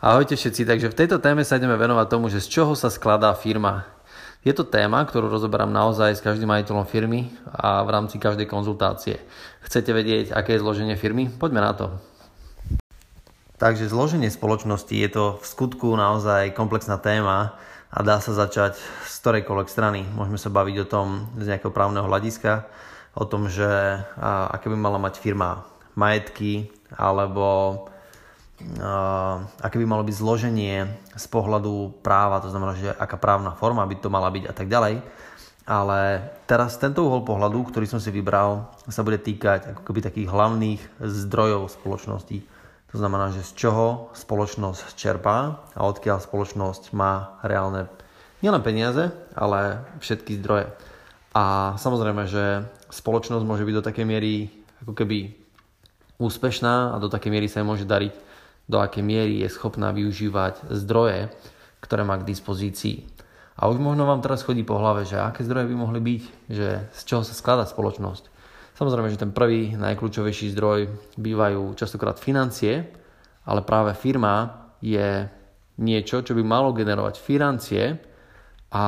Ahojte všetci, takže v tejto téme sa ideme venovať tomu, že z čoho sa skladá firma. Je to téma, ktorú rozoberám naozaj s každým majiteľom firmy a v rámci každej konzultácie. Chcete vedieť, aké je zloženie firmy? Poďme na to. Takže zloženie spoločnosti je to v skutku naozaj komplexná téma a dá sa začať z ktorejkoľvek strany. Môžeme sa baviť o tom z nejakého právneho hľadiska, o tom, že aké by mala mať firma majetky, alebo aké by malo byť zloženie z pohľadu práva, to znamená, že aká právna forma by to mala byť a tak ďalej. Ale teraz tento uhol pohľadu, ktorý som si vybral, sa bude týkať ako keby takých hlavných zdrojov spoločnosti. To znamená, že z čoho spoločnosť čerpá a odkiaľ spoločnosť má reálne nielen peniaze, ale všetky zdroje. A samozrejme, že spoločnosť môže byť do takej miery ako keby úspešná a do takej miery sa jej môže dariť do akej miery je schopná využívať zdroje, ktoré má k dispozícii. A už možno vám teraz chodí po hlave, že aké zdroje by mohli byť, že z čoho sa skladá spoločnosť. Samozrejme, že ten prvý, najkľúčovejší zdroj bývajú častokrát financie, ale práve firma je niečo, čo by malo generovať financie a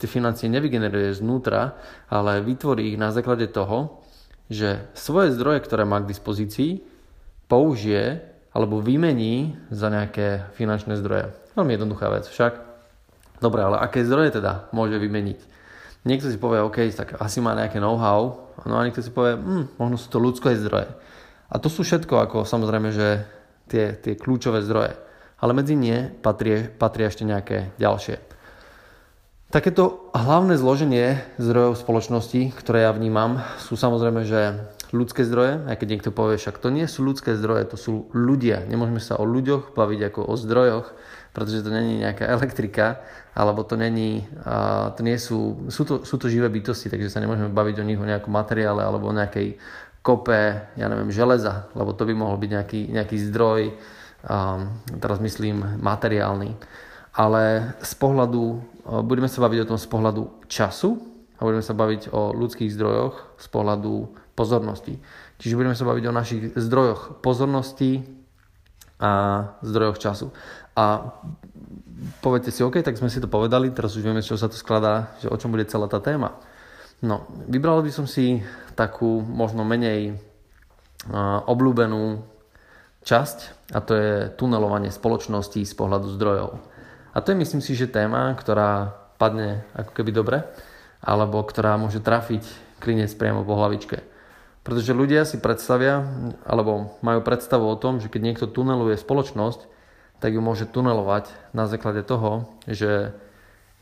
tie financie nevygeneruje znútra, ale vytvorí ich na základe toho, že svoje zdroje, ktoré má k dispozícii, použije alebo vymení za nejaké finančné zdroje. Veľmi jednoduchá vec však. Dobre, ale aké zdroje teda môže vymeniť? Niekto si povie, OK, tak asi má nejaké know-how, no a niekto si povie, hm, možno sú to ľudské zdroje. A to sú všetko ako samozrejme, že tie, tie kľúčové zdroje. Ale medzi nie patrí, patrí ešte nejaké ďalšie. Takéto hlavné zloženie zdrojov spoločnosti, ktoré ja vnímam, sú samozrejme, že ľudské zdroje, aj keď niekto povie, však to nie sú ľudské zdroje, to sú ľudia. Nemôžeme sa o ľuďoch baviť ako o zdrojoch, pretože to není nejaká elektrika, alebo to není, to nie sú, sú to, sú to živé bytosti, takže sa nemôžeme baviť o nich o nejakom materiále alebo o nejakej kope, ja neviem, železa, lebo to by mohol byť nejaký, nejaký zdroj, um, teraz myslím materiálny. Ale z pohľadu, budeme sa baviť o tom z pohľadu času a budeme sa baviť o ľudských zdrojoch z pohľadu pozornosti. Čiže budeme sa baviť o našich zdrojoch pozornosti a zdrojoch času. A poviete si, OK, tak sme si to povedali, teraz už vieme, čo sa to skladá, že o čom bude celá tá téma. No, vybral by som si takú možno menej uh, obľúbenú časť a to je tunelovanie spoločnosti z pohľadu zdrojov. A to je myslím si, že téma, ktorá padne ako keby dobre, alebo ktorá môže trafiť klinec priamo po hlavičke. Pretože ľudia si predstavia, alebo majú predstavu o tom, že keď niekto tuneluje spoločnosť, tak ju môže tunelovať na základe toho, že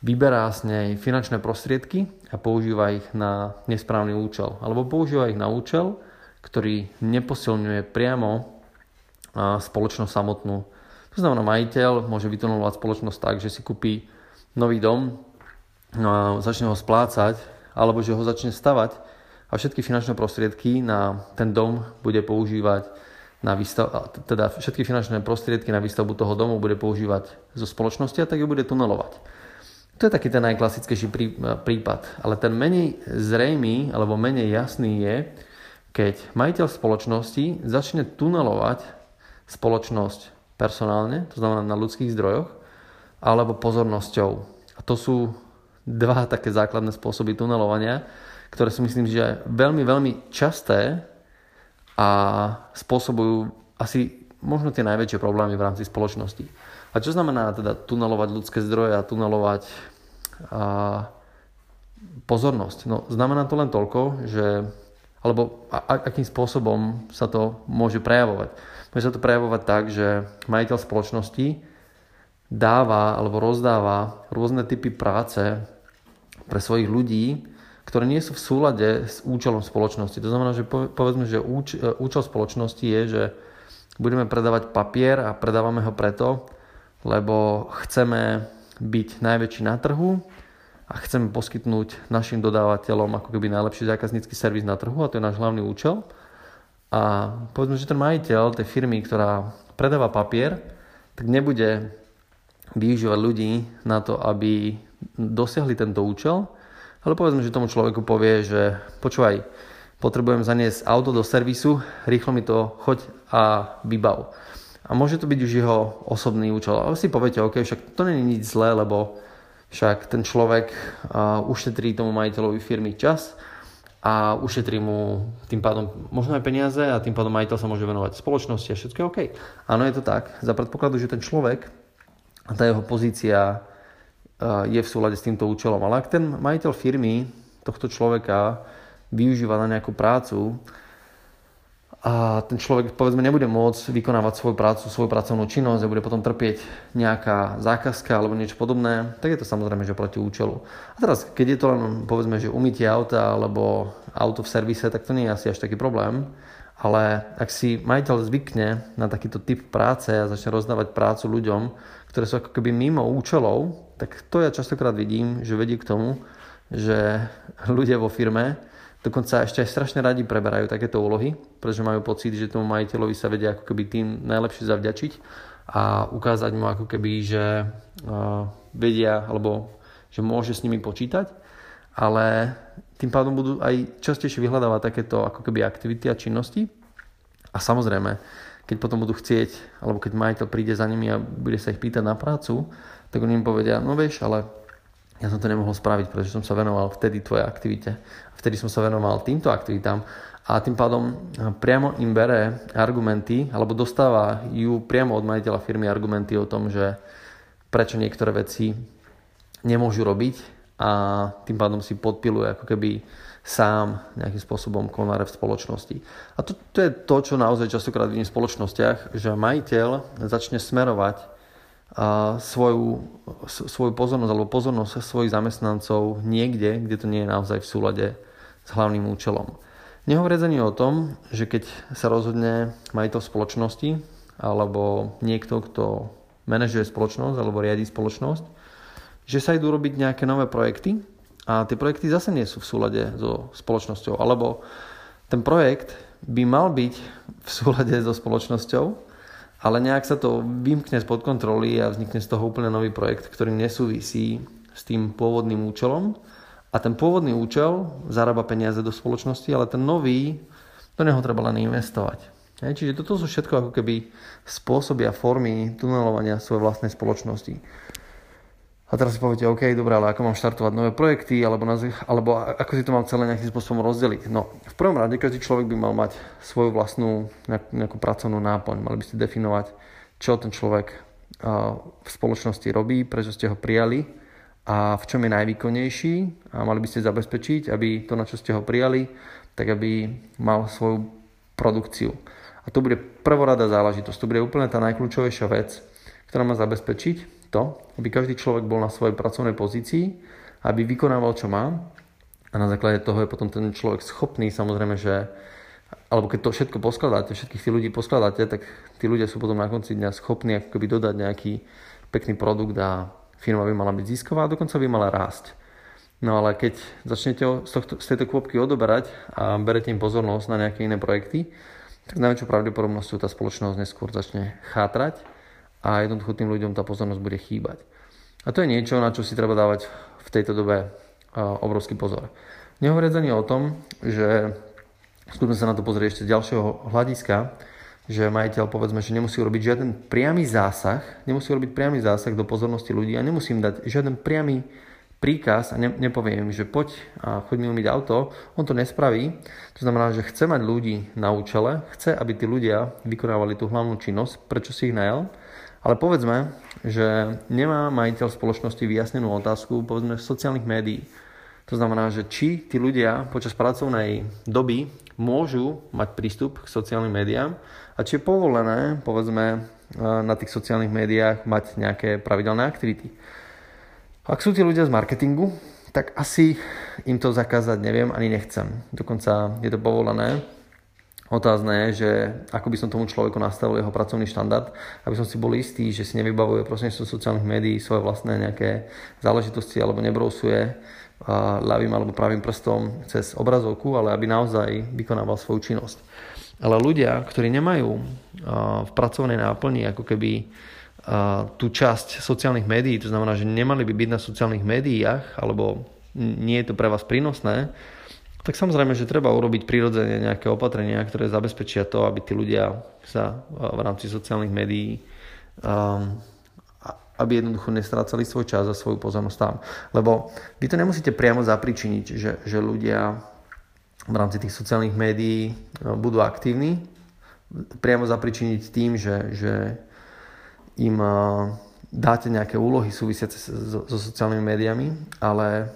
vyberá z nej finančné prostriedky a používa ich na nesprávny účel. Alebo používa ich na účel, ktorý neposilňuje priamo spoločnosť samotnú. To znamená, majiteľ môže vytunelovať spoločnosť tak, že si kúpi nový dom, a začne ho splácať, alebo že ho začne stavať a všetky finančné prostriedky na ten dom bude používať na výstav, teda všetky finančné prostriedky na výstavbu toho domu bude používať zo spoločnosti a tak ju bude tunelovať. To je taký ten najklasickejší prípad. Ale ten menej zrejmý alebo menej jasný je, keď majiteľ spoločnosti začne tunelovať spoločnosť personálne, to znamená na ľudských zdrojoch, alebo pozornosťou. A to sú dva také základné spôsoby tunelovania, ktoré si myslím, že veľmi, veľmi časté a spôsobujú asi možno tie najväčšie problémy v rámci spoločnosti. A čo znamená teda tunelovať ľudské zdroje a tunelovať a, pozornosť? No, znamená to len toľko, že alebo a, akým spôsobom sa to môže prejavovať. Môže sa to prejavovať tak, že majiteľ spoločnosti dáva alebo rozdáva rôzne typy práce pre svojich ľudí, ktoré nie sú v súlade s účelom spoločnosti. To znamená, že povedzme, že úč, e, účel spoločnosti je, že budeme predávať papier a predávame ho preto, lebo chceme byť najväčší na trhu a chceme poskytnúť našim dodávateľom ako keby najlepší zákaznícky servis na trhu a to je náš hlavný účel. A povedzme, že ten majiteľ tej firmy, ktorá predáva papier, tak nebude využívať ľudí na to, aby dosiahli tento účel, ale povedzme, že tomu človeku povie, že počúvaj, potrebujem zaniesť auto do servisu, rýchlo mi to choď a vybav. a môže to byť už jeho osobný účel. Ale si poviete, OK, však to není nič zlé, lebo však ten človek uh, ušetrí tomu majiteľovi firmy čas a ušetrí mu tým pádom možno aj peniaze a tým pádom majiteľ sa môže venovať spoločnosti a všetko je OK. Áno, je to tak. Za predpokladu, že ten človek a tá jeho pozícia je v súlade s týmto účelom. Ale ak ten majiteľ firmy tohto človeka využíva na nejakú prácu, a ten človek povedzme nebude môcť vykonávať svoju prácu, svoju pracovnú činnosť a bude potom trpieť nejaká zákazka alebo niečo podobné, tak je to samozrejme, že proti účelu. A teraz, keď je to len povedzme, že umytie auta alebo auto v servise, tak to nie je asi až taký problém. Ale ak si majiteľ zvykne na takýto typ práce a začne rozdávať prácu ľuďom, ktoré sú ako keby mimo účelov, tak to ja častokrát vidím, že vedie k tomu, že ľudia vo firme Dokonca ešte aj strašne radi preberajú takéto úlohy, pretože majú pocit, že tomu majiteľovi sa vedia ako keby tým najlepšie zavďačiť a ukázať mu ako keby, že uh, vedia alebo že môže s nimi počítať, ale tým pádom budú aj častejšie vyhľadávať takéto ako keby aktivity a činnosti. A samozrejme, keď potom budú chcieť, alebo keď majiteľ príde za nimi a bude sa ich pýtať na prácu, tak oni im povedia, no vieš, ale ja som to nemohol spraviť, pretože som sa venoval vtedy tvojej aktivite. Vtedy som sa venoval týmto aktivitám a tým pádom priamo im bere argumenty alebo dostáva ju priamo od majiteľa firmy argumenty o tom, že prečo niektoré veci nemôžu robiť a tým pádom si podpiluje ako keby sám nejakým spôsobom konáre v spoločnosti. A to, to je to, čo naozaj častokrát vidím v spoločnostiach, že majiteľ začne smerovať svoju, svoju pozornosť alebo pozornosť svojich zamestnancov niekde, kde to nie je naozaj v súlade s hlavným účelom. Nehovoriac ani o tom, že keď sa rozhodne majiteľ spoločnosti alebo niekto, kto manažuje spoločnosť alebo riadi spoločnosť, že sa idú robiť nejaké nové projekty a tie projekty zase nie sú v súlade so spoločnosťou alebo ten projekt by mal byť v súlade so spoločnosťou, ale nejak sa to vymkne spod kontroly a vznikne z toho úplne nový projekt, ktorý nesúvisí s tým pôvodným účelom. A ten pôvodný účel zarába peniaze do spoločnosti, ale ten nový, do neho treba len investovať. Čiže toto sú všetko ako keby spôsoby a formy tunelovania svojej vlastnej spoločnosti. A teraz si poviete, OK, dobre, ale ako mám štartovať nové projekty, alebo, na, alebo ako si to mám celé nejakým spôsobom rozdeliť. No, v prvom rade každý človek by mal mať svoju vlastnú nejakú, pracovnú náplň. Mali by ste definovať, čo ten človek v spoločnosti robí, prečo ste ho prijali a v čom je najvýkonnejší a mali by ste zabezpečiť, aby to, na čo ste ho prijali, tak aby mal svoju produkciu. A to bude prvorada záležitosť, to bude úplne tá najkľúčovejšia vec, ktorá má zabezpečiť, to, aby každý človek bol na svojej pracovnej pozícii, aby vykonával, čo má a na základe toho je potom ten človek schopný, samozrejme, že alebo keď to všetko poskladáte, všetkých tých ľudí poskladáte, tak tí ľudia sú potom na konci dňa schopní ako keby dodať nejaký pekný produkt a firma by mala byť zisková a dokonca by mala rásť. No ale keď začnete z, tohto, z tejto kôpky odoberať a berete im pozornosť na nejaké iné projekty, tak najväčšou pravdepodobnosťou tá spoločnosť neskôr začne chátrať a jednoducho tým ľuďom tá pozornosť bude chýbať. A to je niečo, na čo si treba dávať v tejto dobe obrovský pozor. Nehovoriac ani o tom, že skúsme sa na to pozrieť ešte z ďalšieho hľadiska, že majiteľ povedzme, že nemusí urobiť žiaden priamy zásah, nemusí urobiť priamy zásah do pozornosti ľudí a nemusím dať žiaden priamy príkaz a ne, nepoviem že poď a choď mi umyť auto, on to nespraví. To znamená, že chce mať ľudí na účele, chce, aby tí ľudia vykonávali tú hlavnú činnosť, prečo si ich najal ale povedzme, že nemá majiteľ spoločnosti vyjasnenú otázku, povedzme, sociálnych médií. To znamená, že či tí ľudia počas pracovnej doby môžu mať prístup k sociálnym médiám a či je povolené, povedzme, na tých sociálnych médiách mať nejaké pravidelné aktivity. Ak sú tí ľudia z marketingu, tak asi im to zakázať neviem ani nechcem. Dokonca je to povolené, Otázne je, že ako by som tomu človeku nastavil jeho pracovný štandard, aby som si bol istý, že si nevybavuje prostredníctvom sociálnych médií svoje vlastné nejaké záležitosti alebo nebrousuje ľavým alebo pravým prstom cez obrazovku, ale aby naozaj vykonával svoju činnosť. Ale ľudia, ktorí nemajú v pracovnej náplni ako keby tú časť sociálnych médií, to znamená, že nemali by byť na sociálnych médiách alebo nie je to pre vás prínosné, tak samozrejme, že treba urobiť prirodzene nejaké opatrenia, ktoré zabezpečia to, aby tí ľudia sa v rámci sociálnych médií um, aby jednoducho nestrácali svoj čas a svoju pozornosť tam. Lebo vy to nemusíte priamo zapričiniť, že, že ľudia v rámci tých sociálnych médií no, budú aktívni. Priamo zapričiniť tým, že, že im dáte nejaké úlohy súvisiace so, so sociálnymi médiami, ale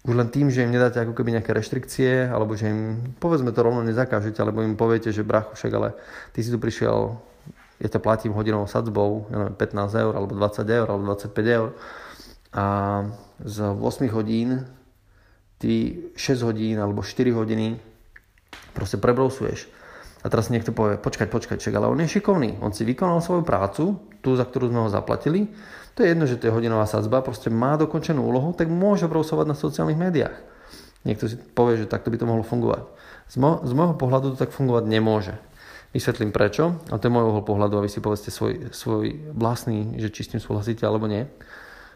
už len tým, že im nedáte ako keby nejaké reštrikcie, alebo že im, povedzme to rovno nezakážete, alebo im poviete, že brachu však, ale ty si tu prišiel ja to platím hodinovou sadzbou, ja neviem, 15 eur, alebo 20 eur, alebo 25 eur. A z 8 hodín ty 6 hodín alebo 4 hodiny proste prebrousuješ. A teraz niekto povie, počkať, počkať, čak, ale on je šikovný. On si vykonal svoju prácu, tú, za ktorú sme ho zaplatili. To je jedno, že to je hodinová sadzba, proste má dokončenú úlohu, tak môže brousovať na sociálnych médiách. Niekto si povie, že takto by to mohlo fungovať. Z, mo- z môjho pohľadu to tak fungovať nemôže. Vysvetlím prečo, a to je môj uhol pohľadu a vy si povedzte svoj, svoj vlastný, že či s tým súhlasíte alebo nie.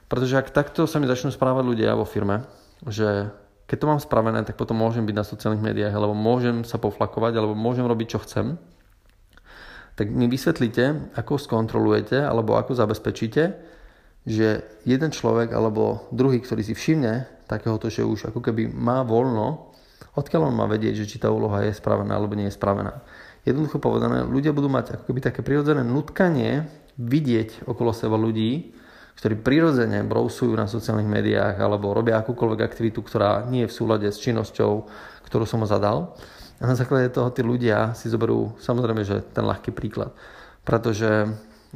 Pretože ak takto sa mi začnú správať ľudia vo firme, že keď to mám spravené, tak potom môžem byť na sociálnych médiách, alebo môžem sa poflakovať, alebo môžem robiť, čo chcem, tak mi vysvetlíte, ako skontrolujete, alebo ako zabezpečíte, že jeden človek alebo druhý, ktorý si všimne takéhoto, že už ako keby má voľno, odkiaľ on má vedieť, že či tá úloha je spravená alebo nie je spravená. Jednoducho povedané, ľudia budú mať ako keby také prirodzené nutkanie vidieť okolo seba ľudí, ktorí prirodzene brousujú na sociálnych médiách alebo robia akúkoľvek aktivitu, ktorá nie je v súlade s činnosťou, ktorú som mu zadal. A na základe toho tí ľudia si zoberú samozrejme, že ten ľahký príklad. Pretože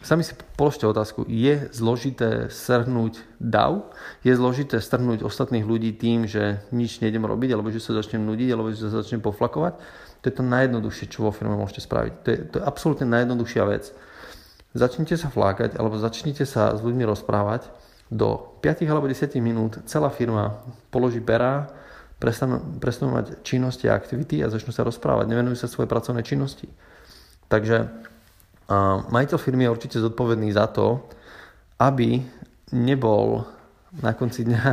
sami si položte otázku, je zložité strhnúť dav? Je zložité strhnúť ostatných ľudí tým, že nič nejdem robiť, alebo že sa začnem nudiť, alebo že sa začnem poflakovať? To je to najjednoduchšie, čo vo firme môžete spraviť. To je, to je absolútne najjednoduchšia vec. Začnite sa flákať alebo začnite sa s ľuďmi rozprávať. Do 5 alebo 10 minút celá firma položí pera, prestanú, mať činnosti a aktivity a začnú sa rozprávať. Nevenujú sa svojej pracovnej činnosti. Takže uh, majiteľ firmy je určite zodpovedný za to, aby nebol na konci dňa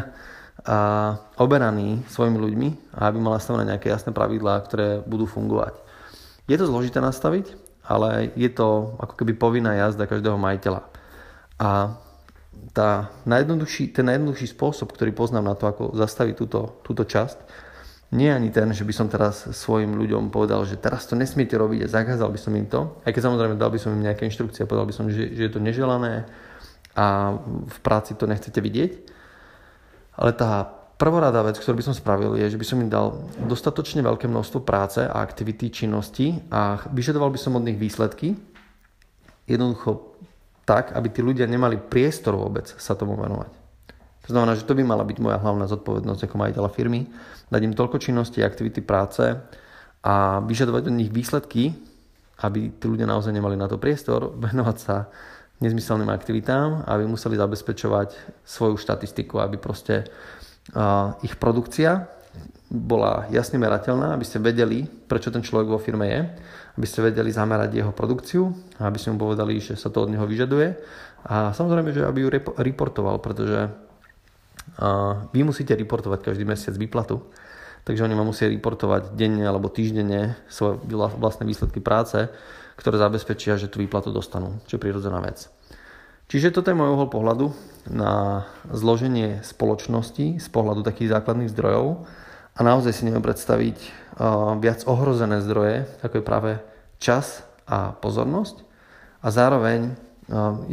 a oberaný svojimi ľuďmi a aby mal nastavené nejaké jasné pravidlá, ktoré budú fungovať. Je to zložité nastaviť, ale je to ako keby povinná jazda každého majiteľa. A tá najjednoduchší, ten najjednoduchší spôsob, ktorý poznám na to, ako zastaviť túto, túto časť, nie je ani ten, že by som teraz svojim ľuďom povedal, že teraz to nesmiete robiť a zakázal by som im to. Aj keď samozrejme dal by som im nejaké inštrukcie a povedal by som, že, že je to neželané a v práci to nechcete vidieť ale tá prvorada vec, ktorú by som spravil, je, že by som im dal dostatočne veľké množstvo práce a aktivity, činnosti a vyžadoval by som od nich výsledky. Jednoducho tak, aby tí ľudia nemali priestor vôbec sa tomu venovať. To znamená, že to by mala byť moja hlavná zodpovednosť ako majiteľa firmy, dať im toľko činnosti, aktivity, práce a vyžadovať od nich výsledky, aby tí ľudia naozaj nemali na to priestor, venovať sa nezmyselným aktivitám, aby museli zabezpečovať svoju štatistiku, aby proste ich produkcia bola jasne merateľná, aby ste vedeli, prečo ten človek vo firme je, aby ste vedeli zamerať jeho produkciu, aby ste mu povedali, že sa to od neho vyžaduje. A samozrejme, že aby ju reportoval, pretože vy musíte reportovať každý mesiac výplatu, takže oni ma musia reportovať denne alebo týždenne svoje vlastné výsledky práce, ktoré zabezpečia, že tú výplatu dostanú, čo je prirodzená vec. Čiže toto je môj uhol pohľadu na zloženie spoločnosti z pohľadu takých základných zdrojov a naozaj si neviem predstaviť viac ohrozené zdroje, ako je práve čas a pozornosť. A zároveň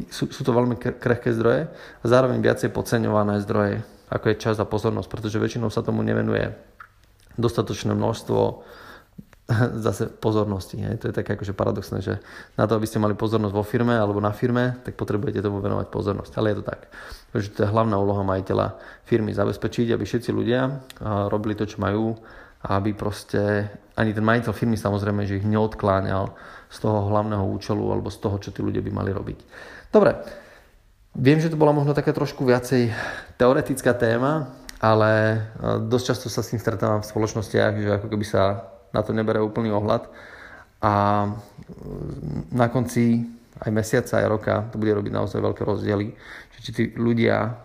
sú, sú to veľmi krehké zdroje a zároveň viacej podceňované zdroje, ako je čas a pozornosť, pretože väčšinou sa tomu nevenuje dostatočné množstvo zase pozornosti. Hej. To je také akože paradoxné, že na to, aby ste mali pozornosť vo firme alebo na firme, tak potrebujete tomu venovať pozornosť. Ale je to tak. Takže to je hlavná úloha majiteľa firmy zabezpečiť, aby všetci ľudia robili to, čo majú a aby proste ani ten majiteľ firmy samozrejme, že ich neodkláňal z toho hlavného účelu alebo z toho, čo tí ľudia by mali robiť. Dobre, viem, že to bola možno taká trošku viacej teoretická téma, ale dosť často sa s tým stretávam v spoločnostiach, že ako keby sa na to nebere úplný ohľad. A na konci aj mesiaca, aj roka to bude robiť naozaj veľké rozdiely, či tí ľudia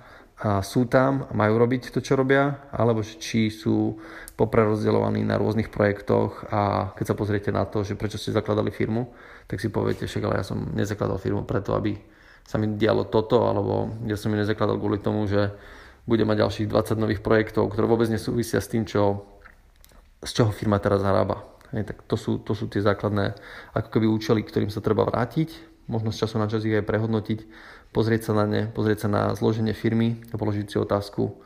sú tam a majú robiť to, čo robia, alebo či sú poprerozdeľovaní na rôznych projektoch a keď sa pozriete na to, že prečo ste zakladali firmu, tak si poviete, však ale ja som nezakladal firmu preto, aby sa mi dialo toto, alebo ja som ju nezakladal kvôli tomu, že bude mať ďalších 20 nových projektov, ktoré vôbec nesúvisia s tým, čo, z čoho firma teraz zarába. Hej, tak to sú, to sú tie základné ako keby účely, ktorým sa treba vrátiť, možno z času na čas ich aj prehodnotiť, pozrieť sa na ne, pozrieť sa na zloženie firmy a položiť si otázku,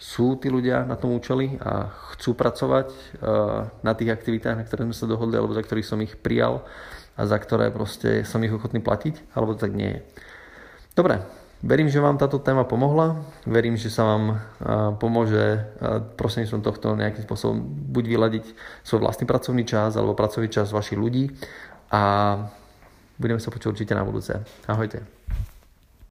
sú tí ľudia na tom účeli a chcú pracovať uh, na tých aktivitách, na ktoré sme sa dohodli, alebo za ktorých som ich prijal a za ktoré proste som ich ochotný platiť, alebo to tak nie je. Dobre, verím, že vám táto téma pomohla, verím, že sa vám pomôže prostredníctvom tohto nejakým spôsobom buď vyladiť svoj vlastný pracovný čas, alebo pracovný čas vašich ľudí a budeme sa počuť určite na budúce. Ahojte.